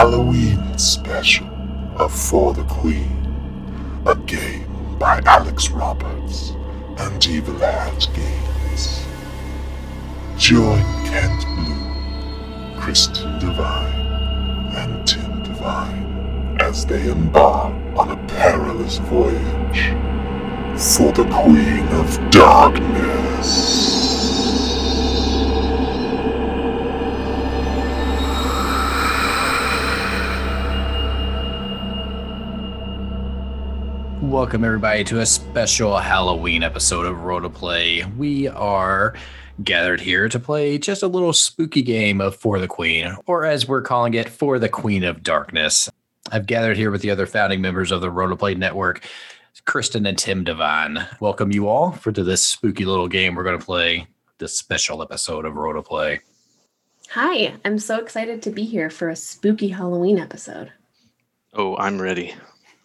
Halloween special of For the Queen, a game by Alex Roberts and Evil Hat Games. Join Kent Blue, Kristin Devine, and Tim Devine as they embark on a perilous voyage for the Queen of Darkness. Welcome, everybody, to a special Halloween episode of Roll To Play. We are gathered here to play just a little spooky game of For the Queen, or as we're calling it, For the Queen of Darkness. I've gathered here with the other founding members of the Roll To Play Network, Kristin and Tim Devine. Welcome you all for to this spooky little game we're going to play this special episode of Roll To Play. Hi, I'm so excited to be here for a spooky Halloween episode. Oh, I'm ready.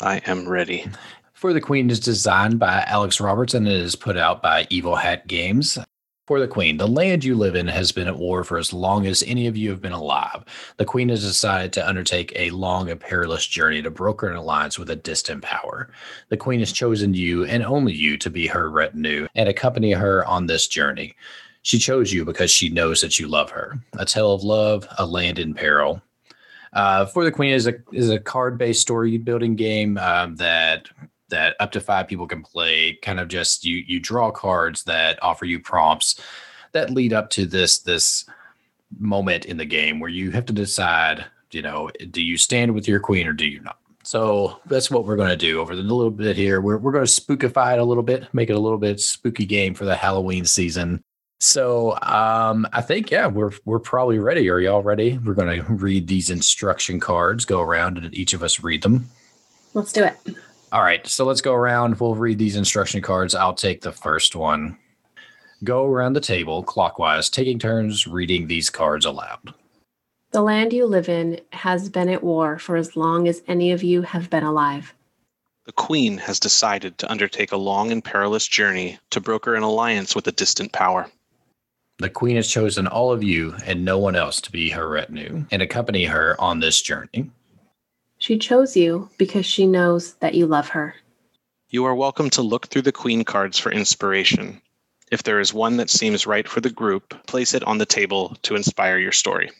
I am ready. For the Queen is designed by Alex Roberts and it is put out by Evil Hat Games. For the Queen, the land you live in has been at war for as long as any of you have been alive. The Queen has decided to undertake a long and perilous journey to broker an alliance with a distant power. The Queen has chosen you and only you to be her retinue and accompany her on this journey. She chose you because she knows that you love her. A tale of love, a land in peril. Uh, For the Queen is a is a card based story building game um, that that up to five people can play. Kind of just you you draw cards that offer you prompts that lead up to this this moment in the game where you have to decide. You know, do you stand with your queen or do you not? So that's what we're going to do over the little bit here. We're, we're going to spookify it a little bit, make it a little bit spooky game for the Halloween season. So um, I think yeah, we're we're probably ready. Are y'all ready? We're going to read these instruction cards, go around, and each of us read them. Let's do it. All right, so let's go around. We'll read these instruction cards. I'll take the first one. Go around the table clockwise, taking turns reading these cards aloud. The land you live in has been at war for as long as any of you have been alive. The Queen has decided to undertake a long and perilous journey to broker an alliance with a distant power. The Queen has chosen all of you and no one else to be her retinue and accompany her on this journey. She chose you because she knows that you love her. You are welcome to look through the Queen cards for inspiration. If there is one that seems right for the group, place it on the table to inspire your story.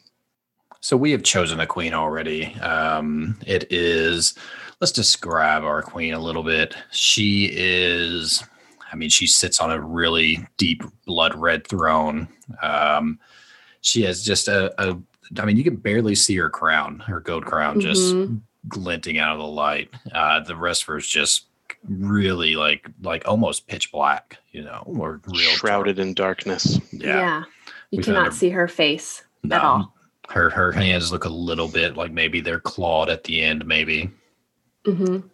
So we have chosen a queen already. Um, it is, let's describe our queen a little bit. She is, I mean, she sits on a really deep blood red throne. Um, she has just a, a, I mean, you can barely see her crown, her gold crown, just Mhm. Glinting out of the light. Uh, the rest of her is just really like, like almost pitch black, you know, or real dark. Shrouded in darkness. Yeah. yeah. You We've cannot had a- see her face No. at all. Her her hands look a little bit like maybe they're clawed at the end, maybe. Mm-hmm.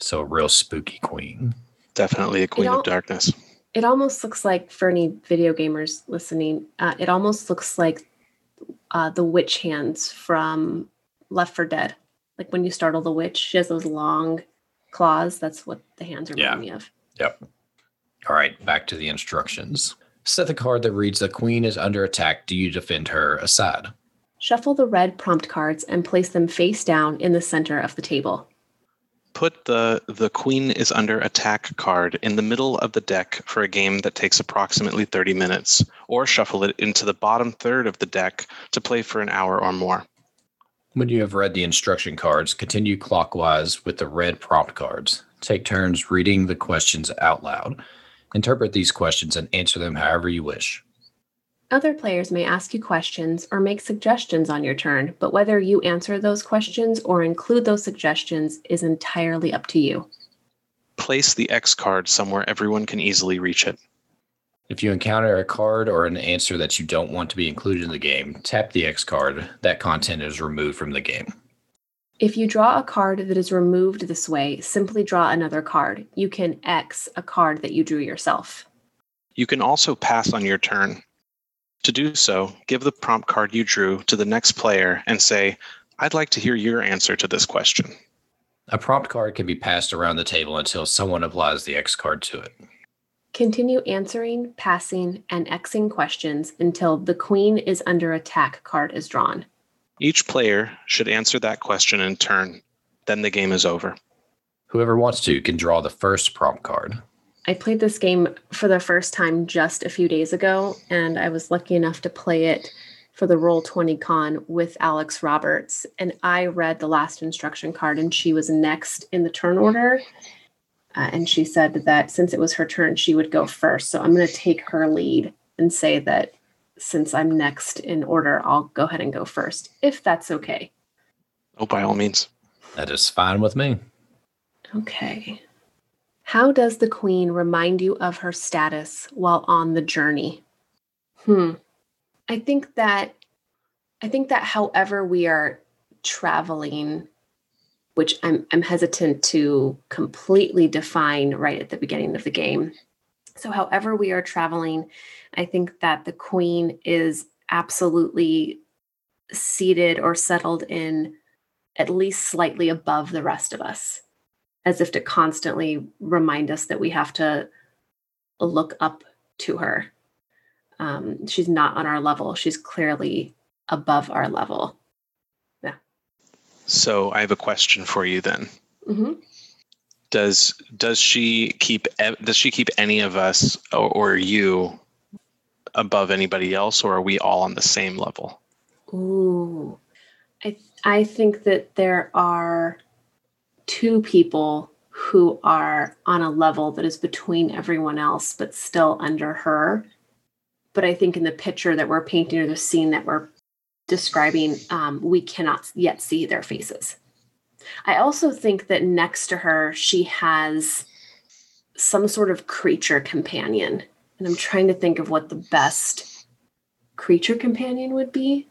So a real spooky queen. Definitely a Queen all- of Darkness. It almost looks like, for any video gamers listening, uh, it almost looks like uh, the witch hands from Left 4 Dead. Like when you startle the witch, she has those long claws. That's what the hands remind Yeah. me of. Yep. All right, back to the instructions. Set the card that reads the queen is under attack. Do you defend her aside? Shuffle the red prompt cards and place them face down in the center of the table. Put the The Queen is under attack card in the middle of the deck for a game that takes approximately 30 minutes, or shuffle it into the bottom third of the deck to play for an hour or more. When you have read the instruction cards, continue clockwise with the red prompt cards. Take turns reading the questions out loud. Interpret these questions and answer them however you wish. Other players may ask you questions or make suggestions on your turn, but whether you answer those questions or include those suggestions is entirely up to you. Place the X card somewhere everyone can easily reach it. If you encounter a card or an answer that you don't want to be included in the game, tap the X card. That content is removed from the game. If you draw a card that is removed this way, simply draw another card. You can X a card that you drew yourself. You can also pass on your turn. To do so, give the prompt card you drew to the next player and say, I'd like to hear your answer to this question. A prompt card can be passed around the table until someone applies the X card to it. Continue answering, passing, and Xing questions until the Queen is under attack card is drawn. Each player should answer that question in turn. Then the game is over. Whoever wants to can draw the first prompt card. I played this game for the first time just a few days ago, and I was lucky enough to play it for the Roll 20 Con with Alex Roberts. And I read the last instruction card, and she was next in the turn order. Uh, and she said that since it was her turn, she would go first. So I'm going to take her lead and say that since I'm next in order, I'll go ahead and go first, if that's okay. Oh, by all means. That is fine with me. Okay. How does the queen remind you of her status while on the journey? Hmm. I think that I think that however we are traveling, which I'm I'm hesitant to completely define right at the beginning of the game. So however we are traveling, I think that the queen is absolutely seated or settled in at least slightly above the rest of us, as if to constantly remind us that we have to look up to her. Um, she's not on our level. She's clearly above our level. So I have a question for you then. hmm Does does she keep does she keep any of us or, or you above anybody else, or are we all on the same level? Ooh. I I think that there are two people who are on a level that is between everyone else but still under her. But I think in the picture that we're painting or the scene that we're describing, um, we cannot yet see their faces. I also think that next to her, she has some sort of creature companion. And I'm trying to think of what the best creature companion would be.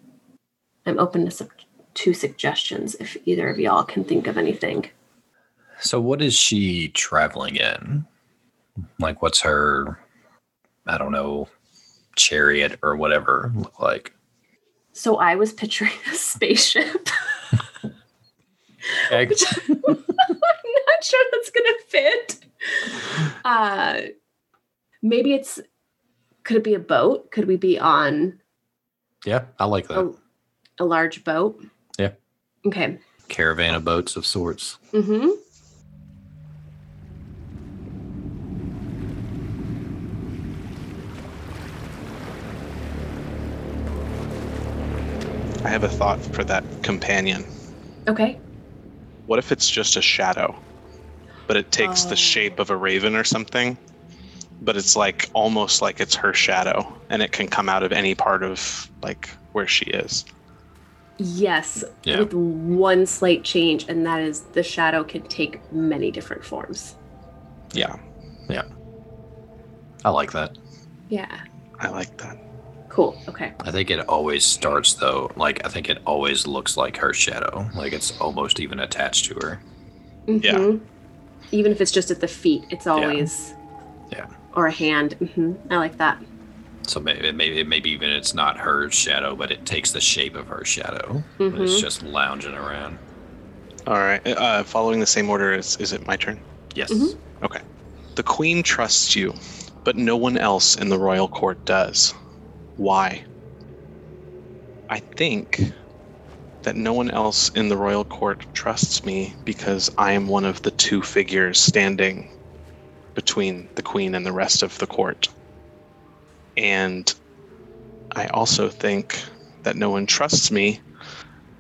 I'm open to, to suggestions if either of y'all can think of anything. So, what is she traveling in? Like, what's her, I don't know, chariot or whatever look like? So I was picturing a spaceship. I'm not sure that's gonna fit. Uh, maybe it's. Could it be a boat? Could we be on Yeah, I like that. a, a large boat? Yeah. Okay. Caravan of boats of sorts. Mm-hmm. I have a thought for that companion. Okay. What if it's just a shadow, but it takes Oh. the shape of a raven or something? But it's like almost like it's her shadow, and it can come out of any part of like where she is. Yes, Yeah. with one slight change, and that is the shadow can take many different forms. Yeah, Yeah. I like that. Yeah. I like that. Cool. Okay. I think it always starts though, like I think it always looks like her shadow, like it's almost even attached to her. Yeah. Mhm. Even if it's just at the feet, it's always. Yeah. Or a hand. hmm I like that. So maybe maybe maybe even it's not her shadow, but it takes the shape of her shadow. But it's just lounging around. All right. Uh, following the same order, is, is it my turn? Yes. Mhm. Okay. The queen trusts you, but no one else in the royal court does. Why? I think that no one else in the royal court trusts me because I am one of the two figures standing between the queen and the rest of the court. And I also think that no one trusts me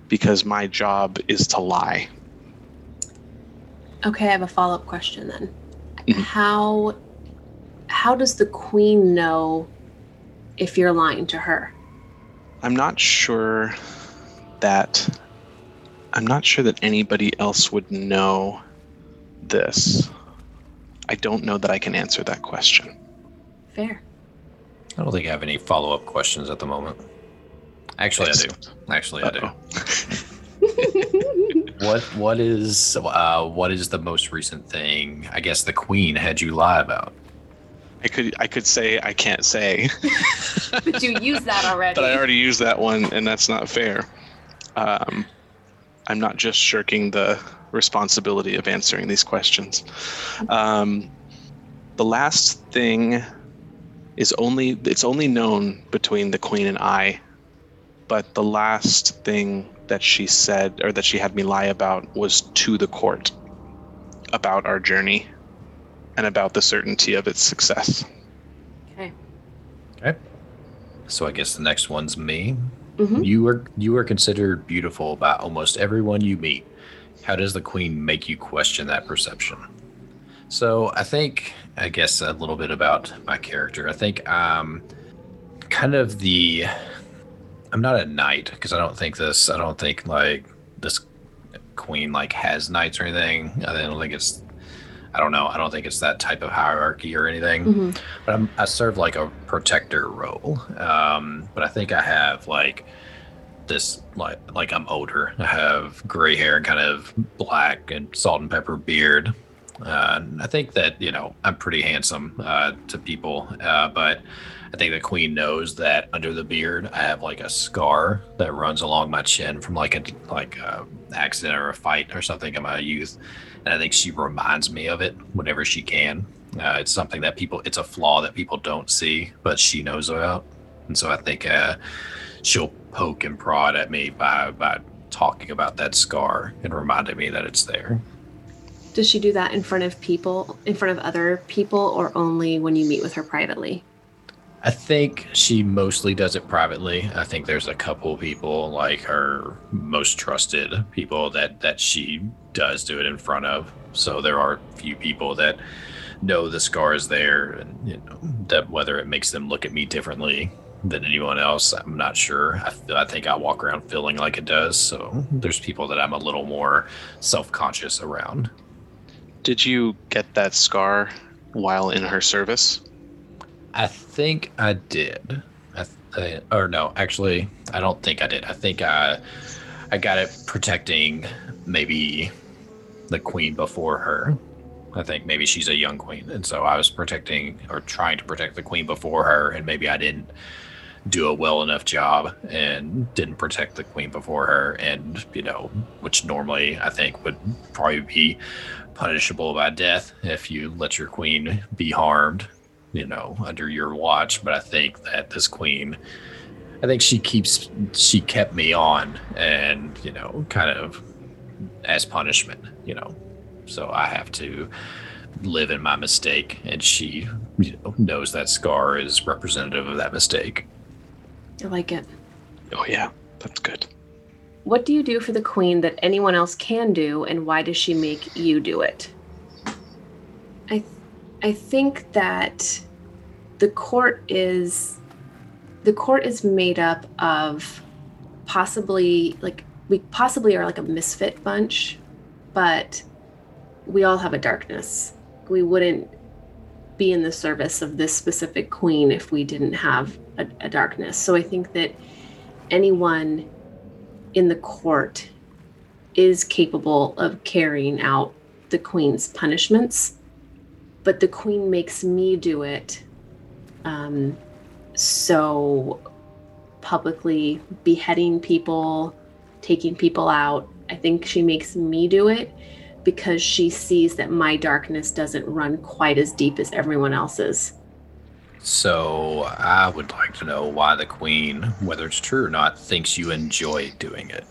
because my job is to lie. Okay, I have a follow up question then. Mhm. How how does the queen know if you're lying to her? I'm not sure that I'm not sure that anybody else would know this. I don't know that I can answer that question. Fair. I don't think I have any follow up questions at the moment. Actually, I do. Actually, I do. What what is uh what is the most recent thing? I guess the queen had you lie about. I could I could say I can't say, but you use that already. but I already used that one, and that's not fair. Um, I'm not just shirking the responsibility of answering these questions. Um, the last thing is only it's only known between the queen and I but the last thing that she said or that she had me lie about was to the court about our journey and about the certainty of its success. Okay. Okay. So I guess the next one's me. Mhm. You are you are considered beautiful by almost everyone you meet. How does the queen make you question that perception? So I think I guess a little bit about my character. I think I'm kind of the I'm not a knight because I don't think this I don't think like this queen like has knights or anything. I don't think it's I don't know. I don't think it's that type of hierarchy or anything Mhm. but I'm, I serve like a protector role. Um, but I think I have like this like like I'm older. I have gray hair and kind of black and salt and pepper beard. Uh, I think that you know I'm pretty handsome uh, to people, uh, but I think the queen knows that under the beard I have like a scar that runs along my chin from like a like a accident or a fight or something in my youth, and I think she reminds me of it whenever she can. Uh, it's something that people, it's a flaw that people don't see, but she knows about. And so I think uh, she'll poke and prod at me by, by talking about that scar and reminding me that it's there. Does she do that in front of people, in front of other people, or only when you meet with her privately? I think she mostly does it privately. I think there's a couple people, like her most trusted people, that that she does do it in front of. So there are a few people that know the scar is there, and you know that whether it makes them look at me differently than anyone else, I'm not sure. I, I think I walk around feeling like it does. So there's people that I'm a little more self-conscious around. Did you get that scar while in her service? I think I did. I, th- or no, actually, I don't think I did. I think I I got it protecting maybe the queen before her. I think maybe she's a young queen, and so I was protecting or trying to protect the queen before her, and maybe I didn't do a well enough job and didn't protect the queen before her, and you know, which normally I think would probably be punishable by death if you let your queen be harmed you know, under your watch. But I think that this queen, I think she keeps, she kept me on and, you know, kind of as punishment, you know. So I have to live in my mistake. And she you know, knows that scar is representative of that mistake. I like it. Oh, yeah, that's good. What do you do for the queen that anyone else can do, and why does she make you do it? I, I think that the court is, the court is made up of possibly like we possibly are like a misfit bunch, but we all have a darkness. We wouldn't be in the service of this specific queen if we didn't have a, a darkness. So I think that anyone in the court is capable of carrying out the queen's punishments, but the queen makes me do it. Um, so publicly beheading people, taking people out. I think she makes me do it because she sees that my darkness doesn't run quite as deep as everyone else's. So I would like to know why the queen, whether it's true or not, thinks you enjoy doing it.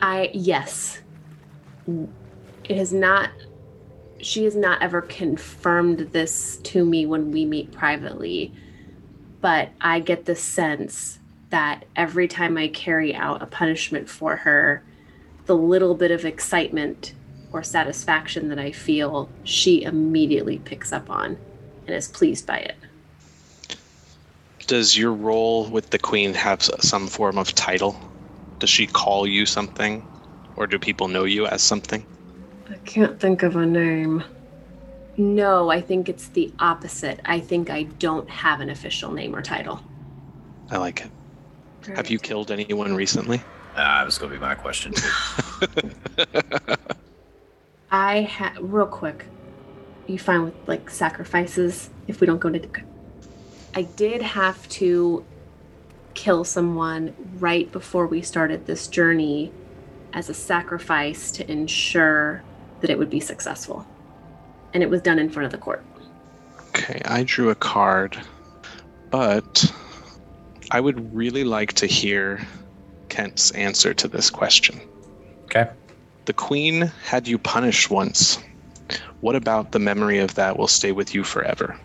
I yes. It has not she has not ever confirmed this to me when we meet privately, but I get the sense that every time I carry out a punishment for her, the little bit of excitement or satisfaction that I feel, she immediately picks up on and is pleased by it. Does your role with the queen have some form of title? Does she call you something? Or do people know you as something? I can't think of a name. No, I think it's the opposite. I think I don't have an official name or title. I like it. Have you killed anyone recently? Uh, that was going to be my question. too. I had real quick. You fine with like sacrifices if we don't go to? I did have to kill someone right before we started this journey as a sacrifice to ensure that it would be successful, and it was done in front of the court. Okay, I drew a card, but I would really like to hear Kent's answer to this question. Okay. The Queen had you punished once. What about the memory of that will stay with you forever?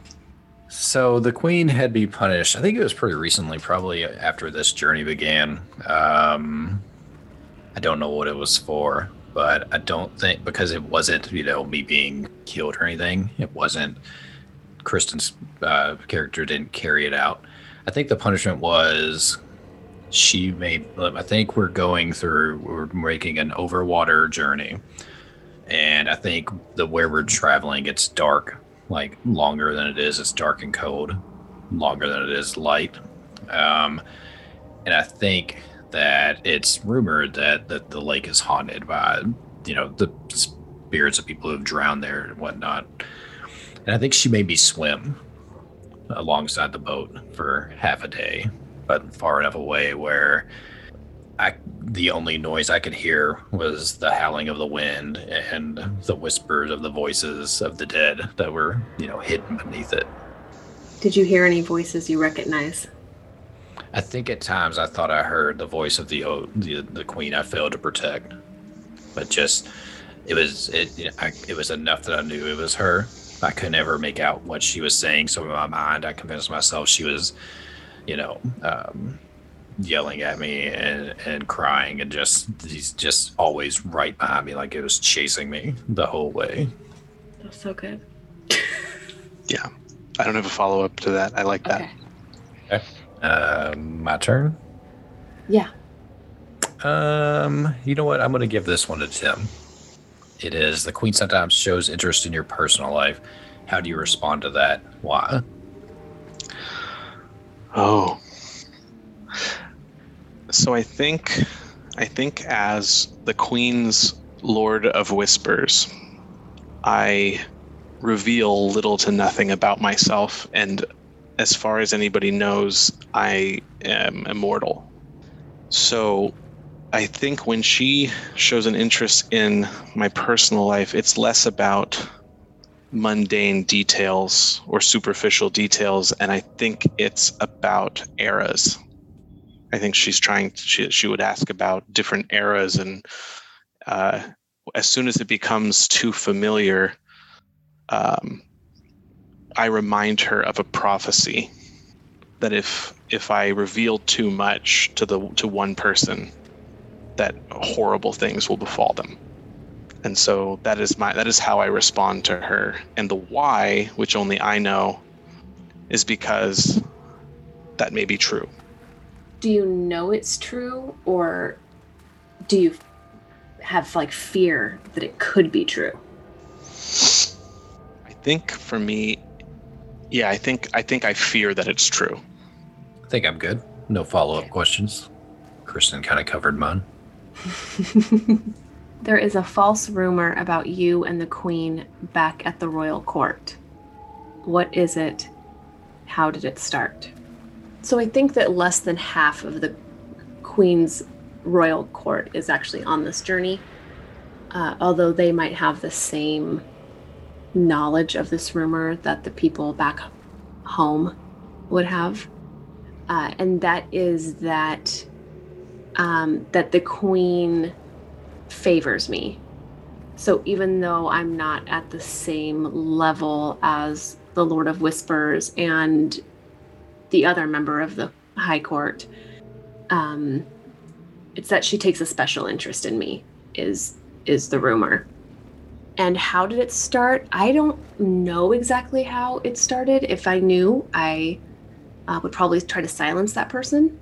So the queen had me punished. I think it was pretty recently, probably after this journey began. Um, I don't know what it was for, but I don't think because it wasn't, you know, me being killed or anything. It wasn't. Kristin's uh, character didn't carry it out. I think the punishment was she made. I think we're going through. We're making an overwater journey, and I think the where we're traveling, it's dark like longer than it is. It's dark and cold, longer than it is light. Um, and I think that it's rumored that, that the lake is haunted by, you know, the spirits of people who've drowned there and whatnot. And I think she made me swim alongside the boat for half a day, but far enough away where I the only noise I could hear was the howling of the wind and the whispers of the voices of the dead that were, you know, hidden beneath it. Did you hear any voices you recognize? I think at times I thought I heard the voice of the the, the queen I failed to protect, but just it was it you know, I, it was enough that I knew it was her. I could never make out what she was saying, so in my mind I convinced myself she was, you know, um, yelling at me and, and crying and just he's just always right behind me like it was chasing me the whole way That's so good. Yeah. I don't have a follow up to that. I like that. Okay. um my turn Yeah. um you know what i'm gonna give this one to tim it is the queen sometimes shows interest in your personal life how do you respond to that why Oh. So I think I think as the Queen's Lord of Whispers, I reveal little to nothing about myself and as far as anybody knows, I am immortal. So I think when she shows an interest in my personal life, it's less about mundane details or superficial details, and I think it's about eras. I think she's trying. She she would ask about different eras, and uh, as soon as it becomes too familiar, um, I remind her of a prophecy that if if I reveal too much to the to one person, that horrible things will befall them. And so that is my that is how I respond to her. And the why, which only I know, is because that may be true. Do you know it's true, or do you have like fear that it could be true? I think for me, yeah, I think I think I fear that it's true. i think i'm good no follow-up questions kristin kind of covered mine There is a false rumor about you and the queen back at the royal court. What is it? How did it start? So I think that less than half of the queen's royal court is actually on this journey, uh, although they might have the same knowledge of this rumor that the people back home would have. Uh, and that is that um, that the queen favors me. So even though I'm not at the same level as the Lord of Whispers and the other member of the High Court, um, it's that she takes a special interest in me. Is is the rumor? And how did it start? I don't know exactly how it started. If I knew, I uh, would probably try to silence that person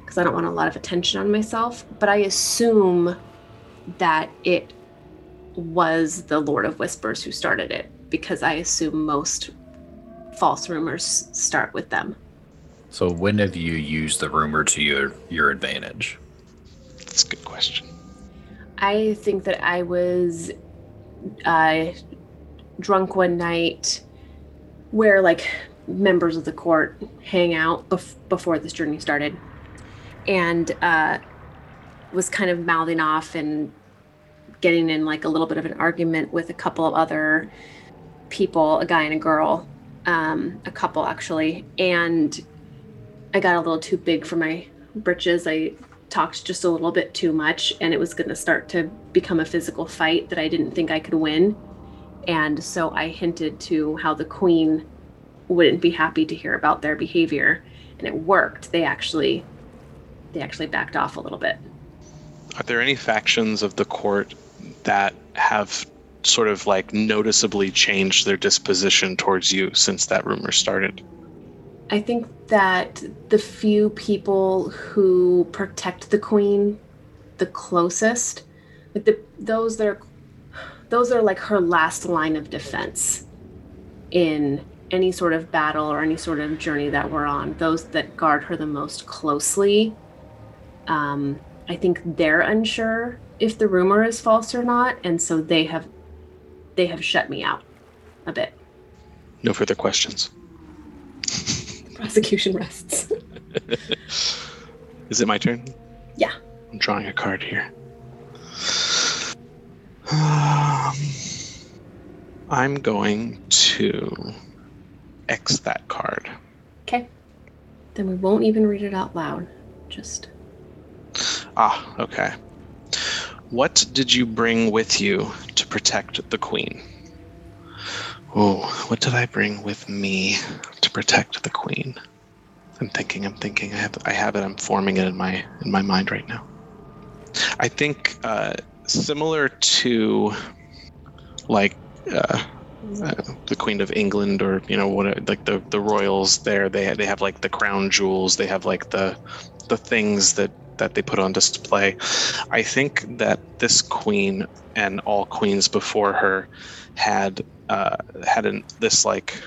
because I don't want a lot of attention on myself. But I assume that it was the Lord of Whispers who started it because I assume most false rumors start with them. So when have you used the rumor to your your advantage That's a good question. I think that I was uh, drunk one night where like members of the court hang out bef- before this journey started and uh, was kind of mouthing off and getting in like a little bit of an argument with a couple of other people a guy and a girl um, a couple actually and i got a little too big for my britches i talked just a little bit too much and it was going to start to become a physical fight that I didn't think I could win. And so I hinted to how the queen wouldn't be happy to hear about their behavior and it worked. They actually they actually backed off a little bit. Are there any factions of the court that have sort of like noticeably changed their disposition towards you since that rumor started? I think that the few people who protect the queen the closest, like the those that are those are like her last line of defense in any sort of battle or any sort of journey that we're on. Those that guard her the most closely. Um, I think they're unsure if the rumor is false or not, and so they have they have shut me out a bit. No further questions. Prosecution rests. Is it my turn? Yeah. I'm drawing a card here. Um, I'm going to X that card. Okay. Then we won't even read it out loud. Just Ah, okay. What did you bring with you to protect the queen? Oh, what did I bring with me to protect the queen? I'm thinking, I'm thinking. I have, I have it. I'm forming it in my in my mind right now. I think uh, similar to like uh, uh, the Queen of England, or you know what, like the the royals there. They they have like the crown jewels. They have like the the things that that they put on display. I think that this queen and all queens before her had uh, had an, this like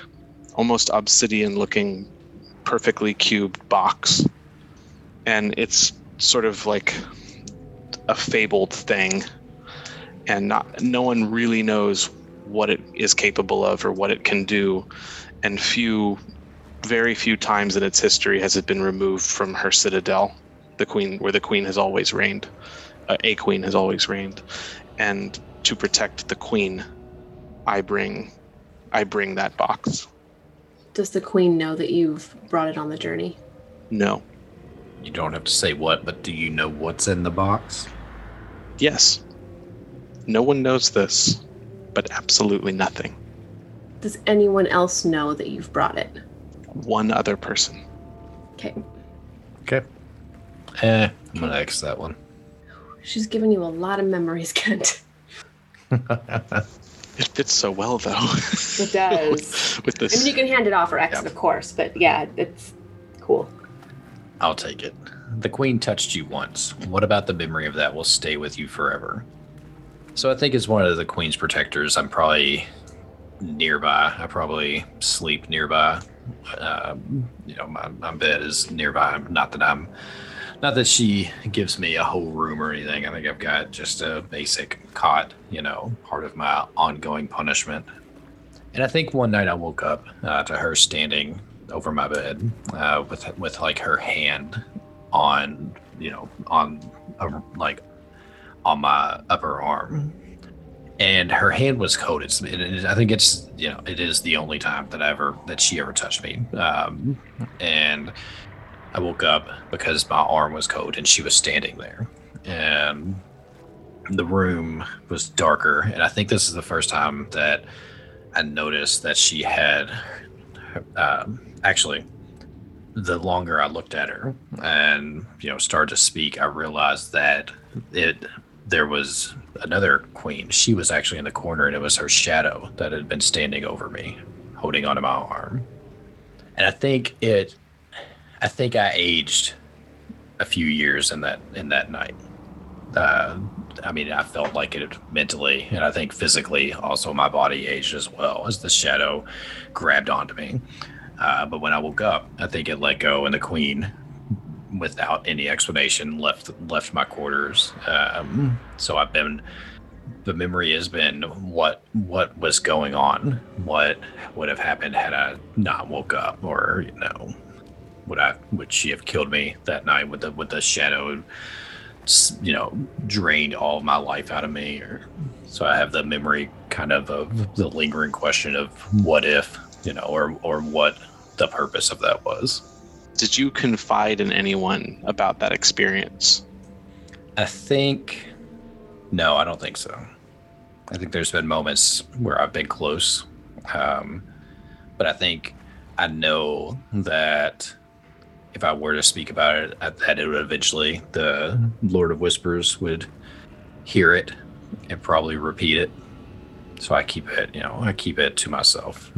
almost obsidian looking perfectly cubed box. And it's sort of like a fabled thing. And not no one really knows what it is capable of or what it can do. And few very few times in its history has it been removed from her citadel the queen where the queen has always reigned uh, a queen has always reigned and to protect the queen i bring i bring that box does the queen know that you've brought it on the journey? no You don't have to say what, but do you know what's in the box? yes no one knows this but absolutely nothing Does anyone else know that you've brought it? one other person Okay. Okay. Eh, I'm gonna X that one. She's given you a lot of memories, Kent. it fits so well though It does. with I this mean, you can hand it off or exit, Yeah. of course, but yeah, it's cool. I'll take it. The queen touched you once. What about the memory of that will stay with you forever? So I think as one of the queen's protectors, I'm probably nearby. I probably sleep nearby. Um, you know, my, my bed is nearby. Not that I'm, not that she gives me a whole room or anything. I think I've got just a basic cot. You know, part of my ongoing punishment. And I think one night I woke up uh, to her standing over my bed uh, with with like her hand on you know on a, like on my upper arm and her hand was is, i think it's you know it is the only time that I ever that she ever touched me um, and i woke up because my arm was cold and she was standing there. And the room was darker. And i think this is the first time that i noticed that she had um, actually the longer i looked at her and you know started to speak i realized that it there was another queen. She was actually in the corner and it was her shadow that had been standing over me holding onto my arm. And i think it i think i aged a few years in that in that night uh, I mean, I felt like it mentally, and I think physically, also my body aged as well as the shadow grabbed onto me. Uh, but when I woke up, I think it let go, and the queen, without any explanation, left left my quarters. Um, so I've been. The memory has been what what was going on, what would have happened had I not woke up, or you know, would I would she have killed me that night with the with the shadow, you know, drained all of my life out of me, or so I have the memory kind of of the lingering question of what if, you know, or or what the purpose of that was. did you confide in anyone about that experience I think no, I don't think so. I think there's been moments where I've been close, um, but I think I know that if I were to speak about it, that it would eventually the Lord of Whispers would hear it and probably repeat it. So I keep it, you know, I keep it to myself.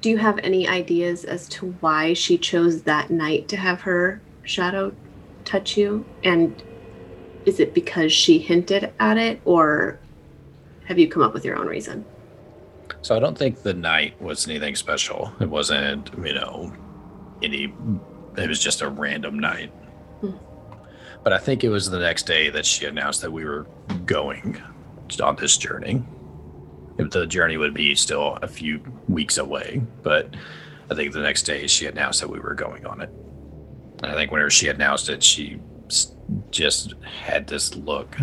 Do you have any ideas as to why she chose that night to have her shadow touch you? And is it because she hinted at it, or have you come up with your own reason? So I don't think the night was anything special. It wasn't, you know, any. It was just a random night. But I think it was the next day that she announced that we were going on this journey. The journey would be still a few weeks away, but I think the next day she announced that we were going on it. And I think whenever she announced it, she just had this look.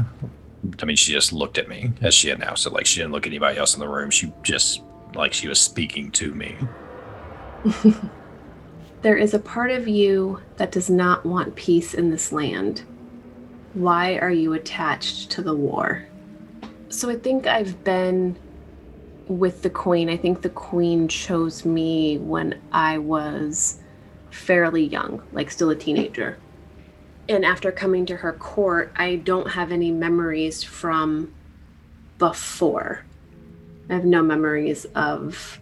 I mean, she just looked at me as she announced it. Like she didn't look at anybody else in the room. She just like she was speaking to me. there is a part of you that does not want peace in this land. Why are you attached to the war? So I think I've been with the queen. I think the queen chose me when I was fairly young, like still a teenager and after coming to her court, I don't have any memories from before. I have no memories of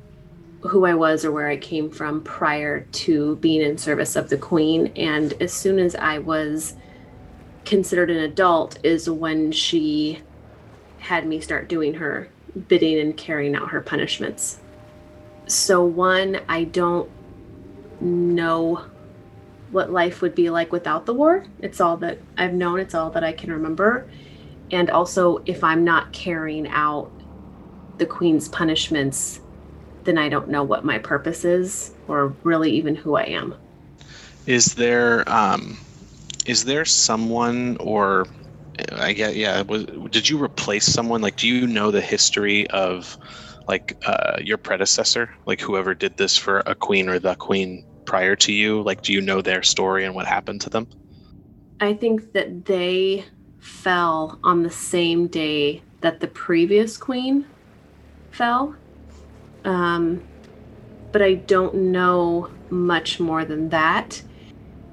who I was or where I came from prior to being in service of the Queen. And as soon as I was considered an adult, is when she had me start doing her bidding and carrying out her punishments. So, one, I don't know what life would be like without the war. It's all that I've known, it's all that I can remember. And also, if I'm not carrying out the Queen's punishments, then I don't know what my purpose is or really even who I am. Is there um is there someone or I get yeah, was, did you replace someone like do you know the history of like uh your predecessor, like whoever did this for a queen or the queen prior to you? Like, do you know their story and what happened to them? I think that they fell on the same day that the previous queen fell. Um, but I don't know much more than that.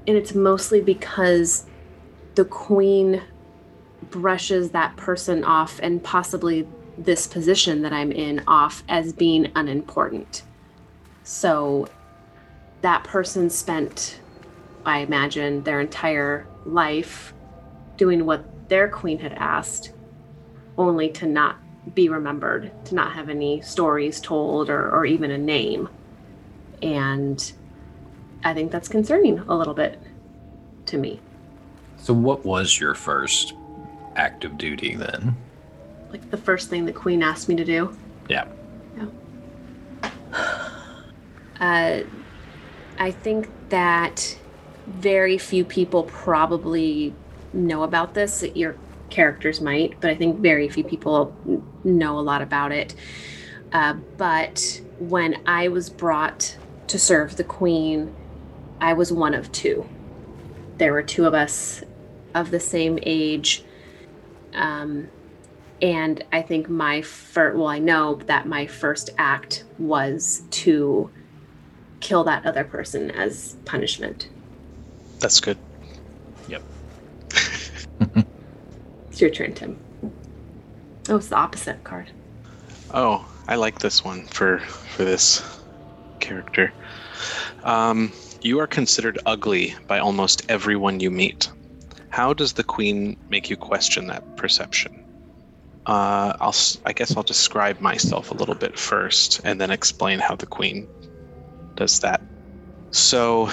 And it's mostly because the queen brushes that person off and possibly this position that I'm in off as being unimportant. So that person spent, I imagine, their entire life doing what their queen had asked, only to not be remembered, to not have any stories told or, or even a name. And I think that's concerning a little bit to me. So, what was your first active duty then? Like the first thing the queen asked me to do? Yeah. Yeah. Uh, I think that very few people probably know about this. Your characters might, but I think very few people know a lot about it. Uh, but when I was brought to serve the queen, I was one of two. There were two of us of the same age. Um, and I think my first, well, I know that my first act was to kill that other person as punishment. That's good. Yep. it's your turn, Tim. Oh, it's the opposite card. Oh, I like this one for for this character. Um, you are considered ugly by almost everyone you meet. How does the queen make you question that perception? Uh, I'll, I guess I'll describe myself a little bit first, and then explain how the queen does that. So,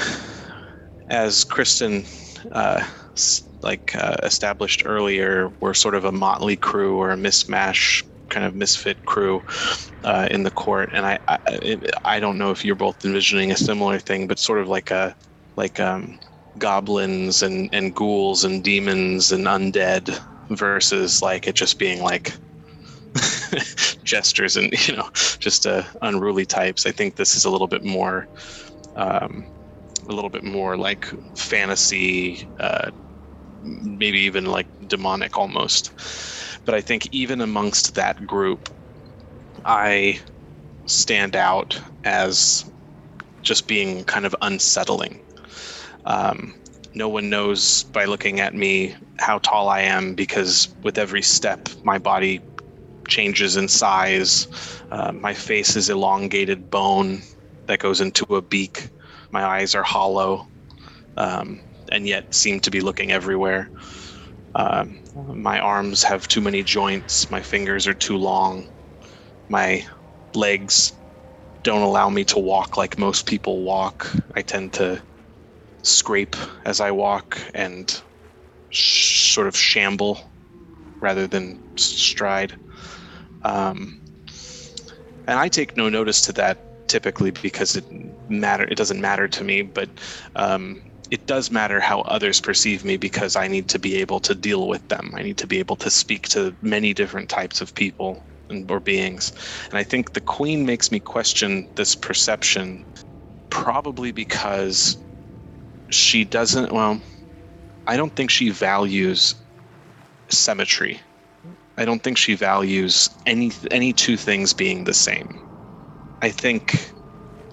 as Kristin uh, like uh, established earlier, we're sort of a motley crew or a mismatch kind of misfit crew uh, in the court, and I I, I, don't know if you're both envisioning a similar thing, but sort of like a like um, goblins and and ghouls and demons and undead versus like it just being like gestures and you know just uh, unruly types. I think this is a little bit more, um, a little bit more like fantasy, uh, maybe even like demonic almost. But I think even amongst that group, I stand out as just being kind of unsettling. Um, no one knows by looking at me how tall I am because with every step, my body changes in size. Uh, my face is elongated bone that goes into a beak. My eyes are hollow um, and yet seem to be looking everywhere. Um, my arms have too many joints. My fingers are too long. My legs don't allow me to walk like most people walk. I tend to scrape as I walk and sh- sort of shamble rather than stride. Um, and I take no notice to that typically because it matter. It doesn't matter to me, but um, it does matter how others perceive me because I need to be able to deal with them. I need to be able to speak to many different types of people and, or beings. And I think the queen makes me question this perception probably because she doesn't, well, I don't think she values symmetry. I don't think she values any any two things being the same. I think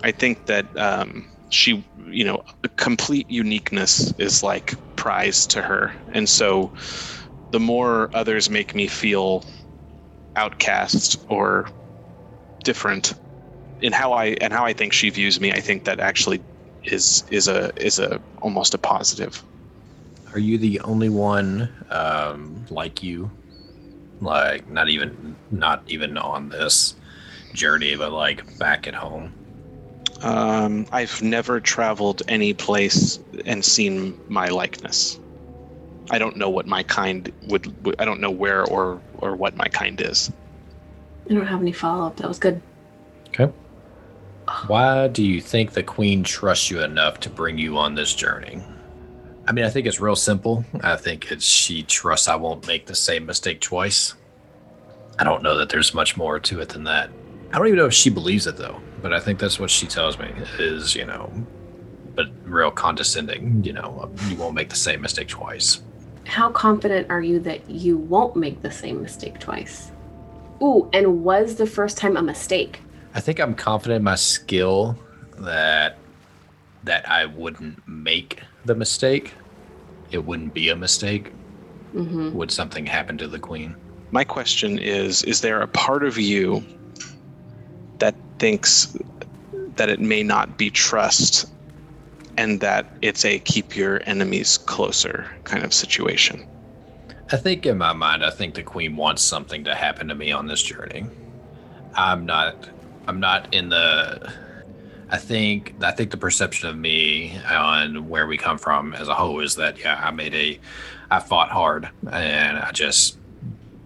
I think that um, she you know complete uniqueness is like prize to her. And so the more others make me feel outcast or different in how i and how i think she views me i think that actually is is a is a almost a positive. Are you the only one um like you? Like not even not even on this journey but like back at home um, I've never traveled any place and seen my likeness. I don't know what my kind would, would. I don't know where or or what my kind is. I don't have any follow up. That was good. Okay. Why do you think the queen trusts you enough to bring you on this journey? I mean, I think it's real simple. I think it's she trusts I won't make the same mistake twice. I don't know that there's much more to it than that. I don't even know if she believes it though but I think that's what she tells me is, you know, but real condescending, you know, you won't make the same mistake twice. How confident are you that you won't make the same mistake twice? Ooh, and was the first time a mistake? I think I'm confident in my skill that that I wouldn't make the mistake. It wouldn't be a mistake. Mm-hmm. Would something happen to the queen? My question is: Is there a part of you that thinks that it may not be trust and that it's a keep your enemies closer kind of situation. I think in my mind, I think the queen wants something to happen to me on this journey. I'm not, I'm not in the. I think I think the perception of me on where we come from as a whole is that yeah, I made a, I fought hard and I just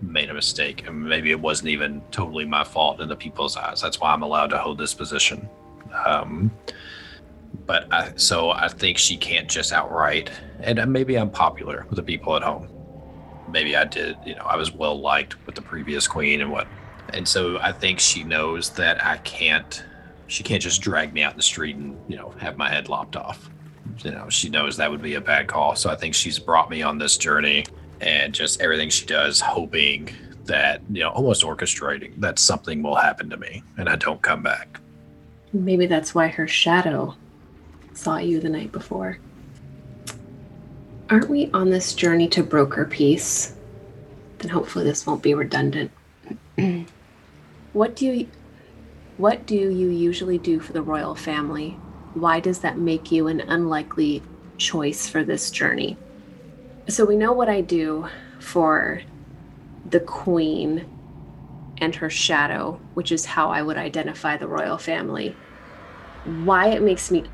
made a mistake and maybe it wasn't even totally my fault in the people's eyes. That's why i'm allowed to hold this position. Um, but I, so i think she can't just outright and maybe i'm popular with the people at home. Maybe i did you know i was well liked with the previous queen and what and so i think she knows that i can't she can't just drag me out in the street and you know have my head lopped off. You know she knows that would be a bad call. So i think she's brought me on this journey and just everything she does, hoping that, you know, almost orchestrating that something will happen to me and I don't come back. Maybe that's why her shadow saw you the night before. Aren't we on this journey to broker peace? Then hopefully this won't be redundant. what do you what do you usually do for the royal family? Why does that make you an unlikely choice for this journey? So we know what I do for the queen and her shadow, which is how I would identify the royal family. Why it makes me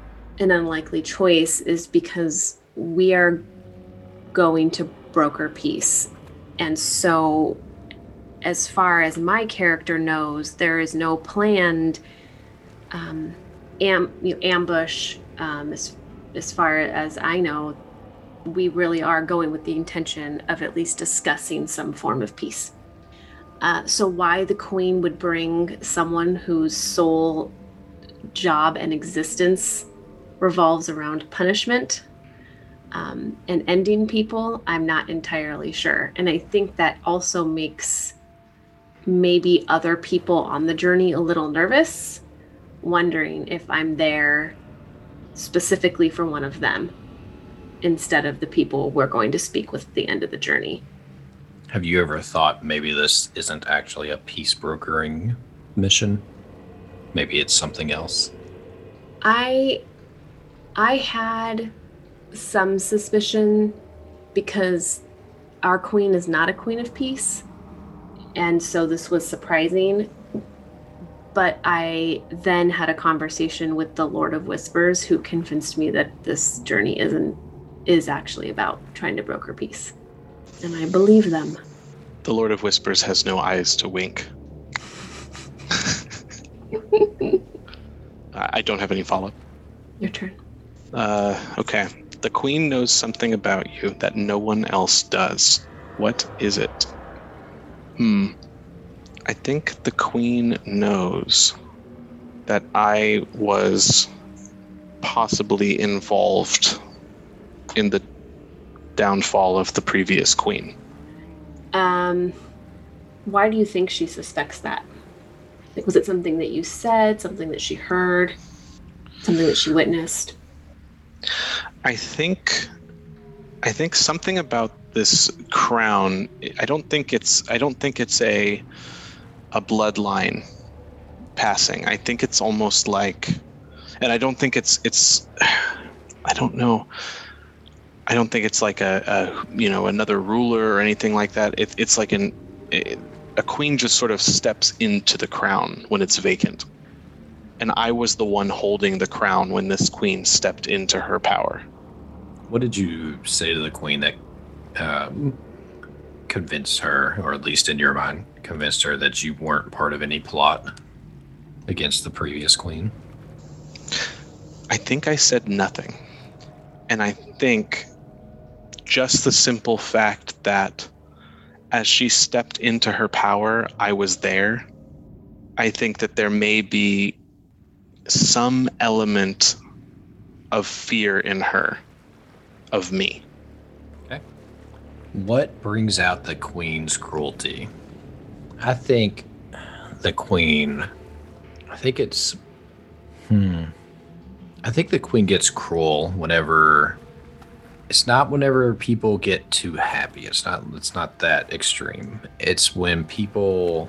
an unlikely choice is because we are going to broker peace. And so, as far as my character knows, there is no planned um, am, ambush. Um, as, as far as I know, we really are going with the intention of at least discussing some form of peace. Uh, so, why the queen would bring someone whose sole job and existence revolves around punishment, um, and ending people, I'm not entirely sure. And I think that also makes maybe other people on the journey a little nervous, wondering if I'm there specifically for one of them instead of the people we're going to speak with at the end of the journey. Have you ever thought maybe this isn't actually a peace brokering mission? Maybe it's something else. I I had some suspicion because our queen is not a queen of peace. And so this was surprising. But I then had a conversation with the Lord of Whispers who convinced me that this journey isn't is actually about trying to broker peace. And I believe them. The Lord of Whispers has no eyes to wink. I don't have any follow up. Your turn. Uh, okay. The Queen knows something about you that no one else does. What is it? Hmm. I think the Queen knows that I was possibly involved in the downfall of the previous Queen. Um, why do you think she suspects that? Like, was it something that you said, something that she heard, something that she witnessed? I think I think something about this crown I don't think it's I don't think it's a a bloodline passing. I think it's almost like and I don't think it's it's I don't know. I don't think it's like a, a you know another ruler or anything like that. It, it's like an it, a queen just sort of steps into the crown when it's vacant. And I was the one holding the crown when this queen stepped into her power. What did you say to the queen that um, convinced her, or at least in your mind, convinced her that you weren't part of any plot against the previous queen? I think I said nothing. And I think just the simple fact that as she stepped into her power, I was there. I think that there may be some element of fear in her of me. Okay. What brings out the queen's cruelty? I think the queen I think it's hmm I think the queen gets cruel whenever it's not whenever people get too happy. It's not it's not that extreme. It's when people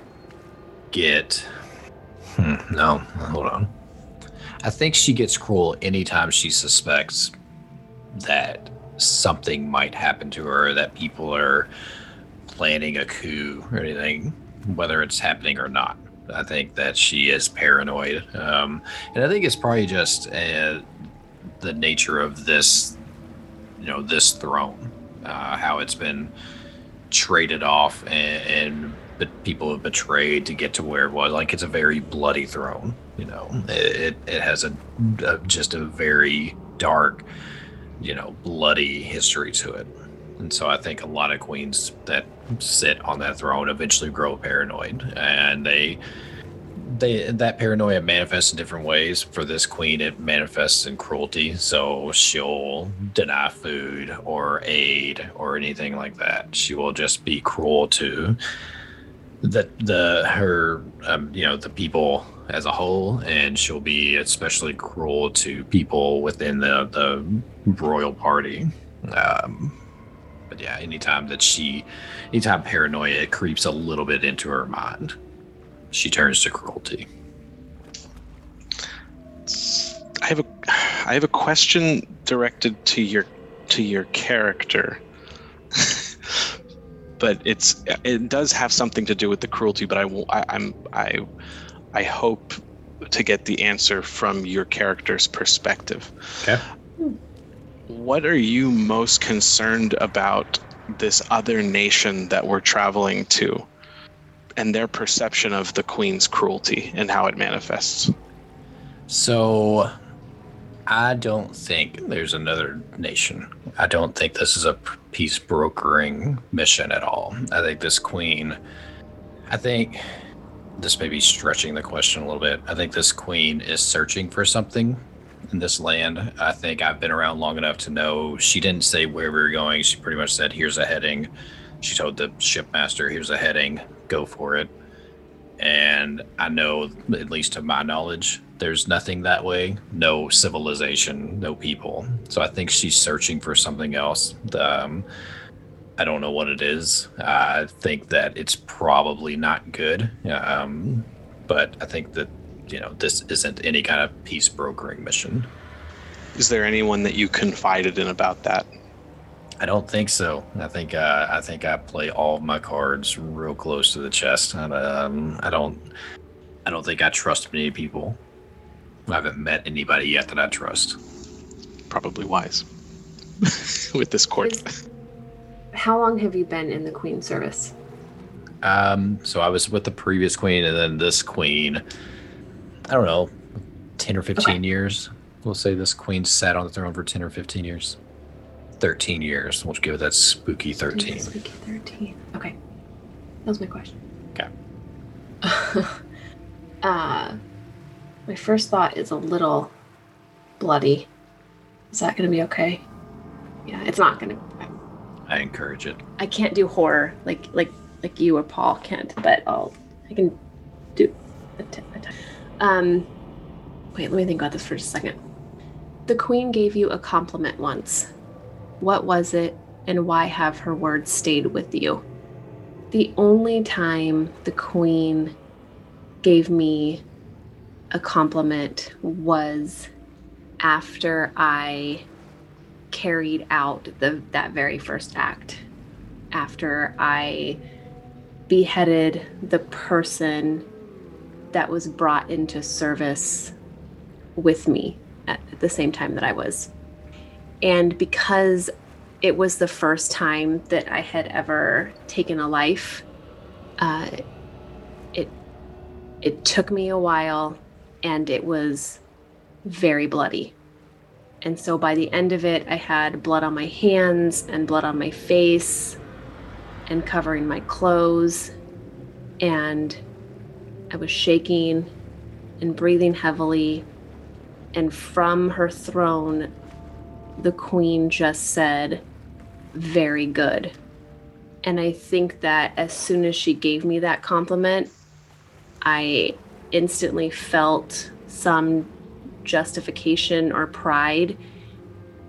get hmm, no, hold on. I think she gets cruel anytime she suspects that something might happen to her, that people are planning a coup or anything, whether it's happening or not. I think that she is paranoid. Um, and I think it's probably just uh, the nature of this, you know, this throne, uh, how it's been traded off and, and but people have betrayed to get to where it was. Like it's a very bloody throne. You know, it it has a, a just a very dark, you know, bloody history to it. And so I think a lot of queens that sit on that throne eventually grow paranoid, and they they that paranoia manifests in different ways. For this queen, it manifests in cruelty. So she'll deny food or aid or anything like that. She will just be cruel to the the her um, you know the people as a whole, and she'll be especially cruel to people within the the royal party. Um, but yeah, anytime that she, anytime paranoia creeps a little bit into her mind, she turns to cruelty. I have a I have a question directed to your to your character. but it's it does have something to do with the cruelty, but I will I, I'm I I hope to get the answer from your character's perspective. Okay. What are you most concerned about this other nation that we're traveling to and their perception of the queen's cruelty and how it manifests? So, I don't think there's another nation. I don't think this is a peace brokering mission at all. I think this queen, I think this may be stretching the question a little bit. I think this queen is searching for something in this land. I think I've been around long enough to know she didn't say where we were going. She pretty much said, "Here's a heading." She told the shipmaster, "Here's a heading. Go for it." And I know, at least to my knowledge, there's nothing that way. No civilization, no people. So I think she's searching for something else. Um, I don't know what it is. I think that it's probably not good. Um, but I think that you know this isn't any kind of peace brokering mission. Is there anyone that you confided in about that? I don't think so. I think uh, I think I play all of my cards real close to the chest. And, um, I don't I don't think I trust many people. I haven't met anybody yet that I trust. Probably wise with this court. How long have you been in the Queen service? Um, so I was with the previous queen and then this queen. I don't know, ten or fifteen Okay. years. We'll say this queen sat on the throne for ten or fifteen years. Thirteen years. We'll give it that spooky thirteen. Spooky 13. Okay. That was my question. Okay. uh, my first thought is a little bloody. Is that going to be okay? Yeah, it's not going to. I encourage it. I can't do horror like like like you or Paul can't, but I'll I can do a t- a t- Um wait, let me think about this for just a second. The queen gave you a compliment once. What was it and why have her words stayed with you? The only time the queen gave me a compliment was after I carried out the that very first act after I beheaded the person that was brought into service with me at the same time that I was. And because it was the first time that I had ever taken a life, uh, it it took me a while, and it was very bloody. And so by the end of it, I had blood on my hands and blood on my face and covering my clothes. And I was shaking and breathing heavily. And from her throne, the queen just said, Very good. And I think that as soon as she gave me that compliment, I instantly felt some justification or pride.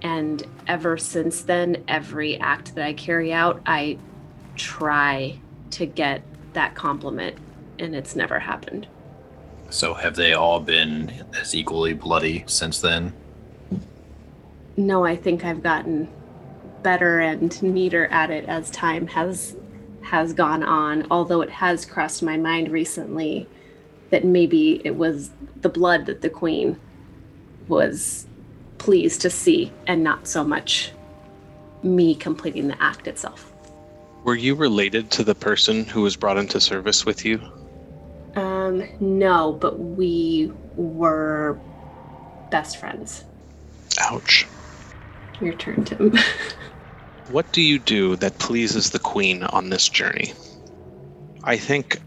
And ever since then, every act that I carry out, I try to get that compliment, and it's never happened. So have they all been as equally bloody since then? No, I think I've gotten better and neater at it as time has has gone on, although it has crossed my mind recently that maybe it was the blood that the queen was pleased to see and not so much me completing the act itself. Were you related to the person who was brought into service with you? Um, no, but we were best friends. Ouch. Your turn, Tim. What do you do that pleases the queen on this journey? I think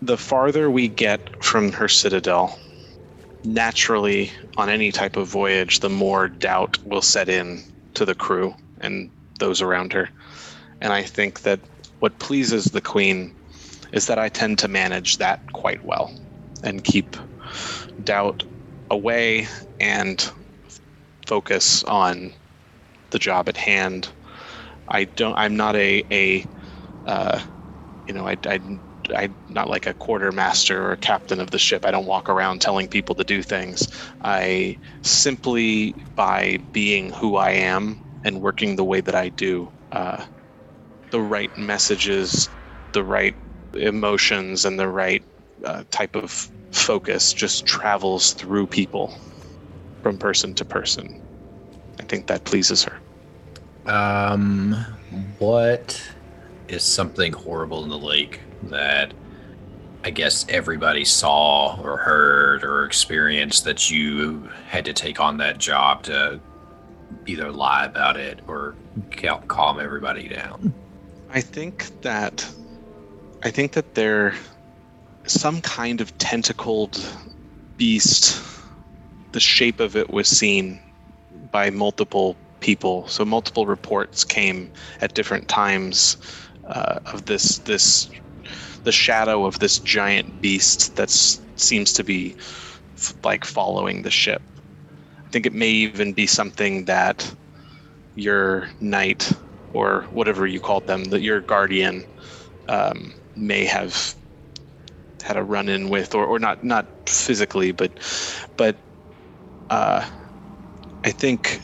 the farther we get from her citadel, naturally, on any type of voyage, the more doubt will set in to the crew and those around her. And I think that what pleases the queen is that I tend to manage that quite well and keep doubt away and focus on the job at hand. I don't. I'm not a a, uh, you know, I I I'm not like a quartermaster or captain of the ship. I don't walk around telling people to do things. I simply by being who I am and working the way that I do, uh, the right messages, the right emotions, and the right uh, type of focus just travels through people from person to person. I think that pleases her. Um, what is something horrible in the lake that I guess everybody saw or heard or experienced that you had to take on that job to either lie about it or cal- calm everybody down? I think that I think that they're some kind of tentacled beast the shape of it was seen by multiple people. So multiple reports came at different times uh, of this this the shadow of this giant beast that seems to be f- like following the ship. I think it may even be something that your knight or whatever you called them, that your guardian um, may have had a run-in with, or, or not not physically, but but uh, I think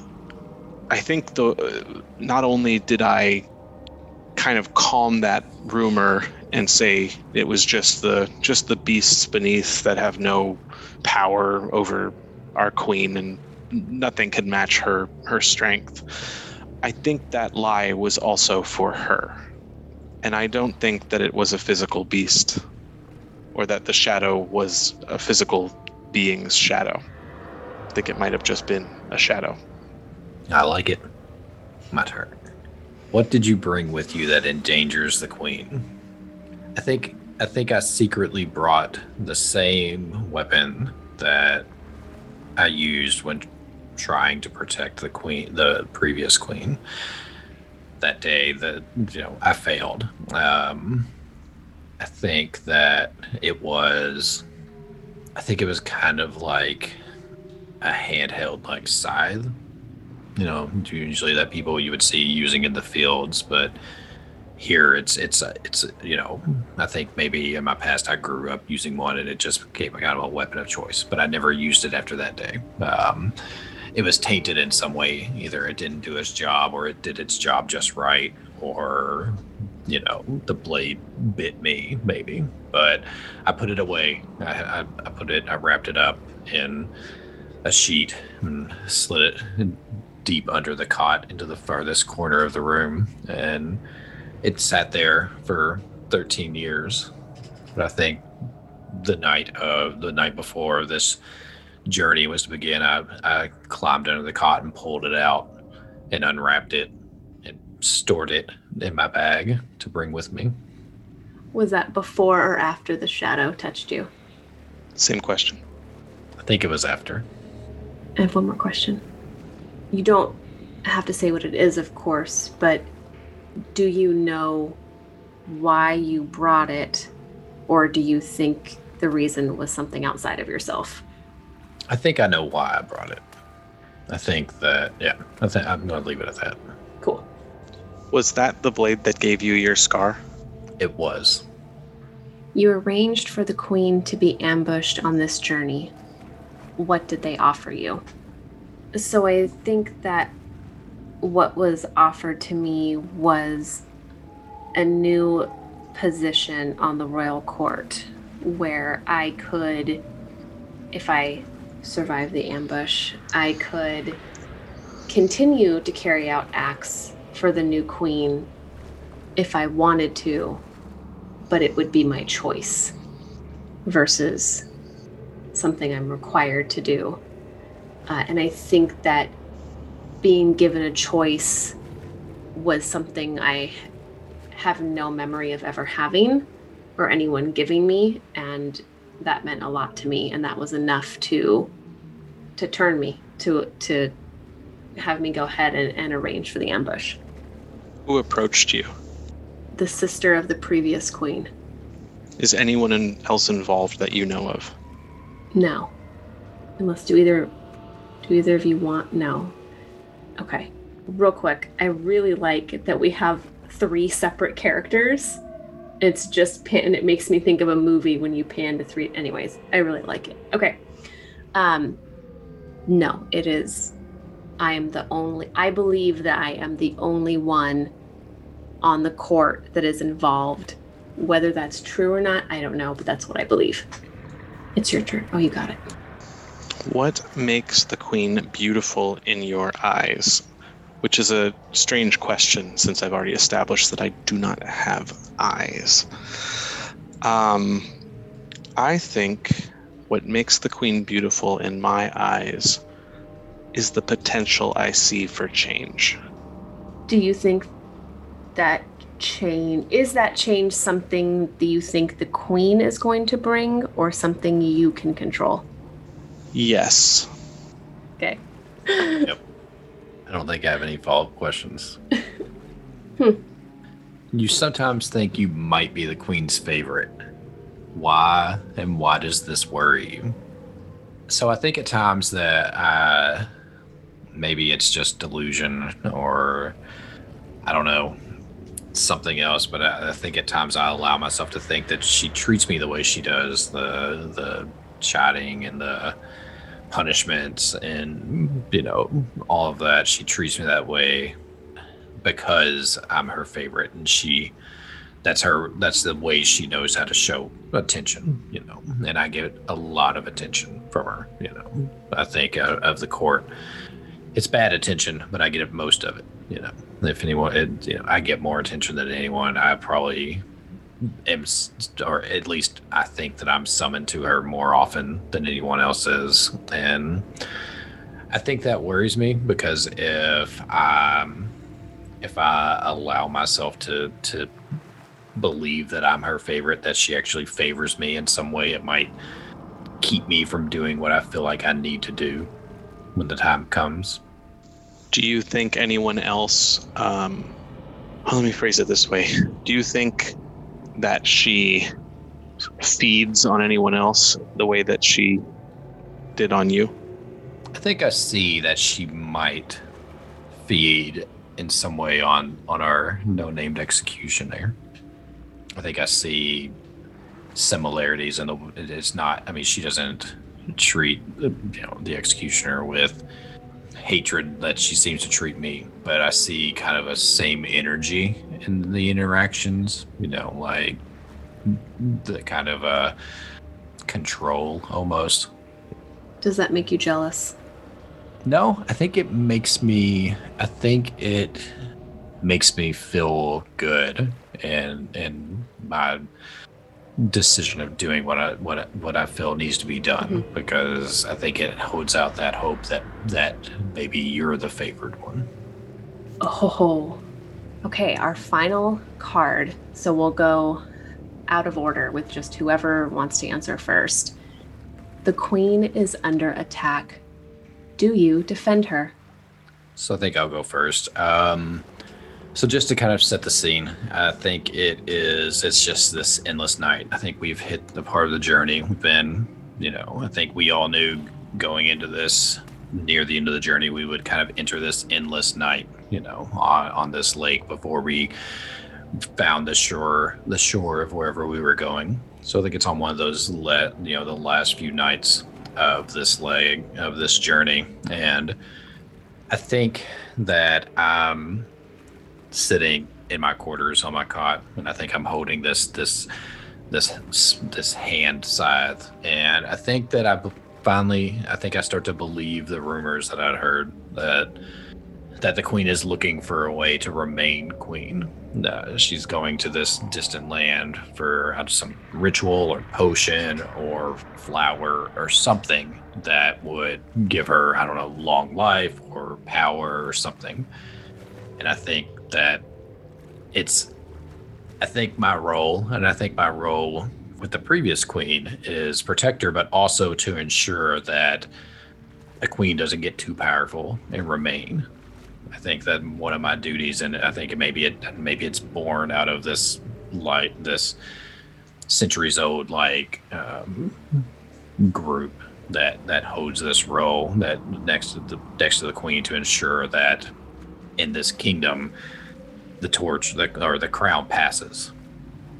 I think the not only did I kind of calm that rumor and say it was just the just the beasts beneath that have no power over our queen and nothing could match her her strength. I think that lie was also for her. And I don't think that it was a physical beast or that the shadow was a physical being's shadow. I think it might have just been a shadow. I like it. My turn. What did you bring with you that endangers the queen? I think I think I secretly brought the same weapon that I used when trying to protect the queen, the previous queen. That day, that you know, I failed. Um, I think that it was. I think it was kind of like a handheld, like scythe you know usually that people you would see using in the fields but here it's it's it's you know i think maybe in my past i grew up using one and it just became kind of a weapon of choice but i never used it after that day. Um, it was tainted in some way. Either it didn't do its job or it did its job just right or you know the blade bit me maybe. But i put it away. I, I, I put it i wrapped it up in a sheet and slid it deep under the cot into the farthest corner of the room, and it sat there for 13 years. But I think the night of the night before this journey was to begin, I, I climbed under the cot and pulled it out and unwrapped it and stored it in my bag to bring with me. Was that before or after the shadow touched you? Same question. I think it was after. I have one more question you don't have to say what it is, of course, but do you know why you brought it, or do you think the reason was something outside of yourself? I think I know why I brought it. I think that, yeah, I think I'm going to leave it at that. Cool. Was that the blade that gave you your scar? It was. You arranged for the queen to be ambushed on this journey. What did they offer you? So I think that what was offered to me was a new position on the royal court where I could, if I survive the ambush, I could continue to carry out acts for the new queen if I wanted to, but it would be my choice versus something I'm required to do. Uh, and I think that being given a choice was something I have no memory of ever having or anyone giving me. And that meant a lot to me. And that was enough to to turn me to to have me go ahead and, and arrange for the ambush. Who approached you? The sister of the previous queen. Is anyone else involved that you know of? No. Unless do either do either of you want? No. Okay. Real quick, I really like that we have three separate characters. It's just pan, and it makes me think of a movie when you pan to three. Anyways, I really like it. Okay. Um, no, it is. I am the only. I believe that I am the only one on the court that is involved. Whether that's true or not, I don't know, but that's what I believe. It's your turn. Oh, you got it. What makes the queen beautiful in your eyes? Which is a strange question since I've already established that I do not have eyes. Um, I think what makes the queen beautiful in my eyes is the potential I see for change. Do you think that change is that change something that you think the queen is going to bring or something you can control? Yes. Okay. yep I don't think I have any follow up questions. Hmm. You sometimes think you might be the queen's favorite. Why and why does this worry you? So I think at times that uh, maybe it's just delusion or I don't know something else, but I, I think at times I allow myself to think that she treats me the way she does the the chatting and the punishments and you know all of that. She treats me that way because i'm her favorite and she that's her that's the way she knows how to show attention you know and i get a lot of attention from her you know. I think uh, of the court it's bad attention but i get most of it you know if anyone it, you know i get more attention than anyone. I probably am or at least i think that i'm summoned to her more often than anyone else is. And i think that worries me because if i if i allow myself to to believe that i'm her favorite that she actually favors me in some way it might keep me from doing what i feel like i need to do when the time comes Do you think anyone else? Um, well, let me phrase it this way: Do you think that she feeds on anyone else the way that she did on you? I think I see that she might feed in some way on on our no named executioner. I think I see similarities and. It's not. I mean, she doesn't treat you know the executioner with hatred that she seems to treat me, but I see kind of a same energy in the interactions. You know, like the kind of uh control almost. Does that make you jealous? No, I think it makes me. I think it makes me feel good, and and my decision of doing what I what I, what I feel needs to be done because I think it holds out that hope that that maybe you're the favored one. Oh, okay. Our final card. So we'll go out of order with just whoever wants to answer first. The queen is under attack. Do you defend her? So I think I'll go first. Um, so just to kind of set the scene, I think it is. It's just this endless night. I think we've hit the part of the journey. We've been, you know, I think we all knew going into this, near the end of the journey, we would kind of enter this endless night. You know, on, on this lake before we found the shore, the shore of wherever we were going. So I think it's on one of those, let you know, the last few nights of this leg of this journey, and I think that I'm sitting in my quarters on my cot, and I think I'm holding this this this this hand scythe, and I think that I finally I think I start to believe the rumors that I'd heard that that the queen is looking for a way to remain queen. Uh, she's going to this distant land for some ritual or potion or flower or something that would give her, I don't know, long life or power or something. And I think that it's, I think my role, and I think my role with the previous queen is protect her, but also to ensure that a queen doesn't get too powerful and remain. I think that one of my duties, and I think it maybe it maybe it's born out of this like this centuries old like um, group that that holds this role that next to the next to the queen to ensure that in this kingdom the torch the, or the crown passes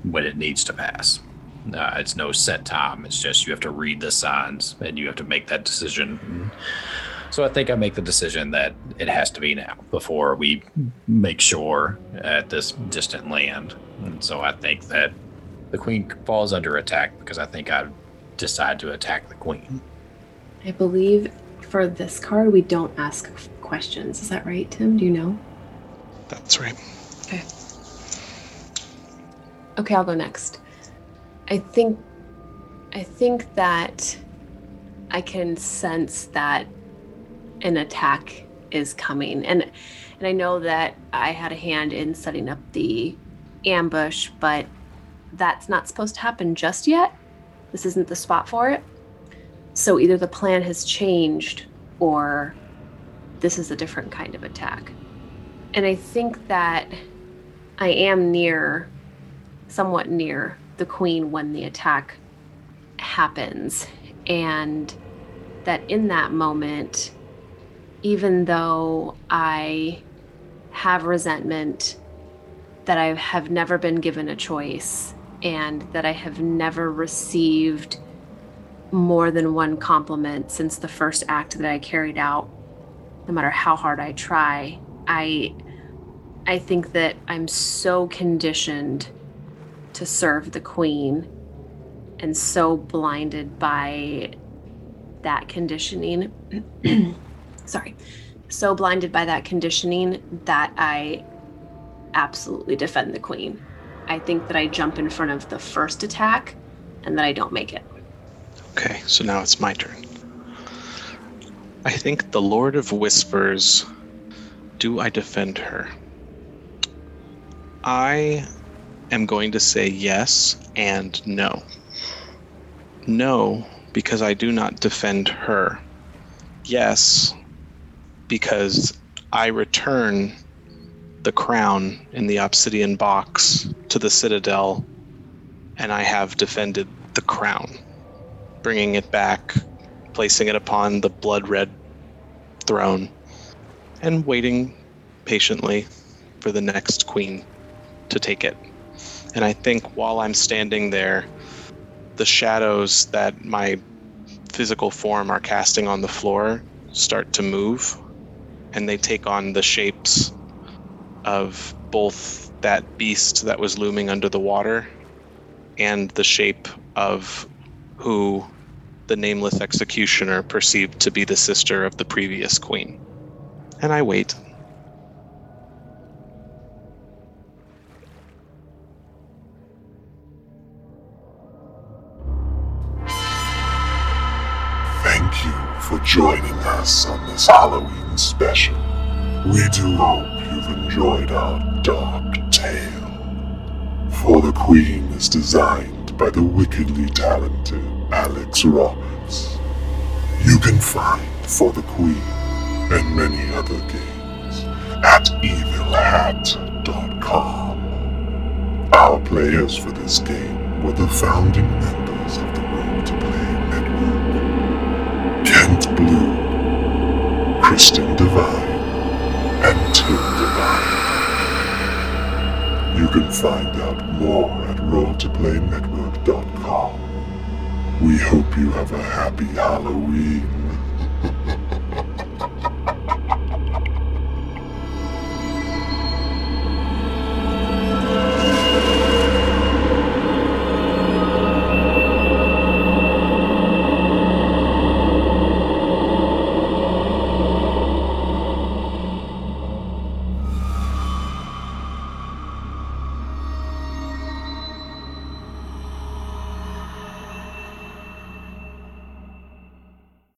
when it needs to pass. Uh, it's no set time. It's just you have to read the signs and you have to make that decision. So I think I make the decision that it has to be now before we make sure at this distant land. And so I think that the queen falls under attack because I think I decide to attack the queen. I believe for this card we don't ask questions. Is that right, Tim? Do you know? That's right. Okay. Okay, I'll go next. I think I think that I can sense that an attack is coming. And and I know that I had a hand in setting up the ambush, but that's not supposed to happen just yet. This isn't the spot for it. So either the plan has changed or this is a different kind of attack. And I think that I am near, somewhat near the queen when the attack happens. And that in that moment, even though I have resentment, that I have never been given a choice, and that I have never received more than one compliment since the first act that I carried out, no matter how hard I try, I I think that I'm so conditioned to serve the queen and so blinded by that conditioning. Sorry. So blinded by that conditioning that I absolutely defend the queen. I think that I jump in front of the first attack and that I don't make it. Okay, so now it's my turn. I think the Lord of Whispers. Do I defend her? I am going to say yes and no. No, because I do not defend her. Yes, because I return the crown in the obsidian box to the citadel, and I have defended the crown, bringing it back, placing it upon the blood red throne, and waiting patiently for the next queen to take it. And I think while I'm standing there, the shadows that my physical form are casting on the floor start to move, and they take on the shapes of both that beast that was looming under the water and the shape of who the nameless executioner perceived to be the sister of the previous queen. And I wait. Halloween special. We do hope you've enjoyed our dark tale. For the Queen is designed by the wickedly talented Alex Roberts. You can find For the Queen and many other games at evilhat.com. Our players for this game were the founding members of the Roll to Play Kristin Devine, and Tim Devine. You can find out more at rolltoplaynetwork.com. We hope you have a happy Halloween.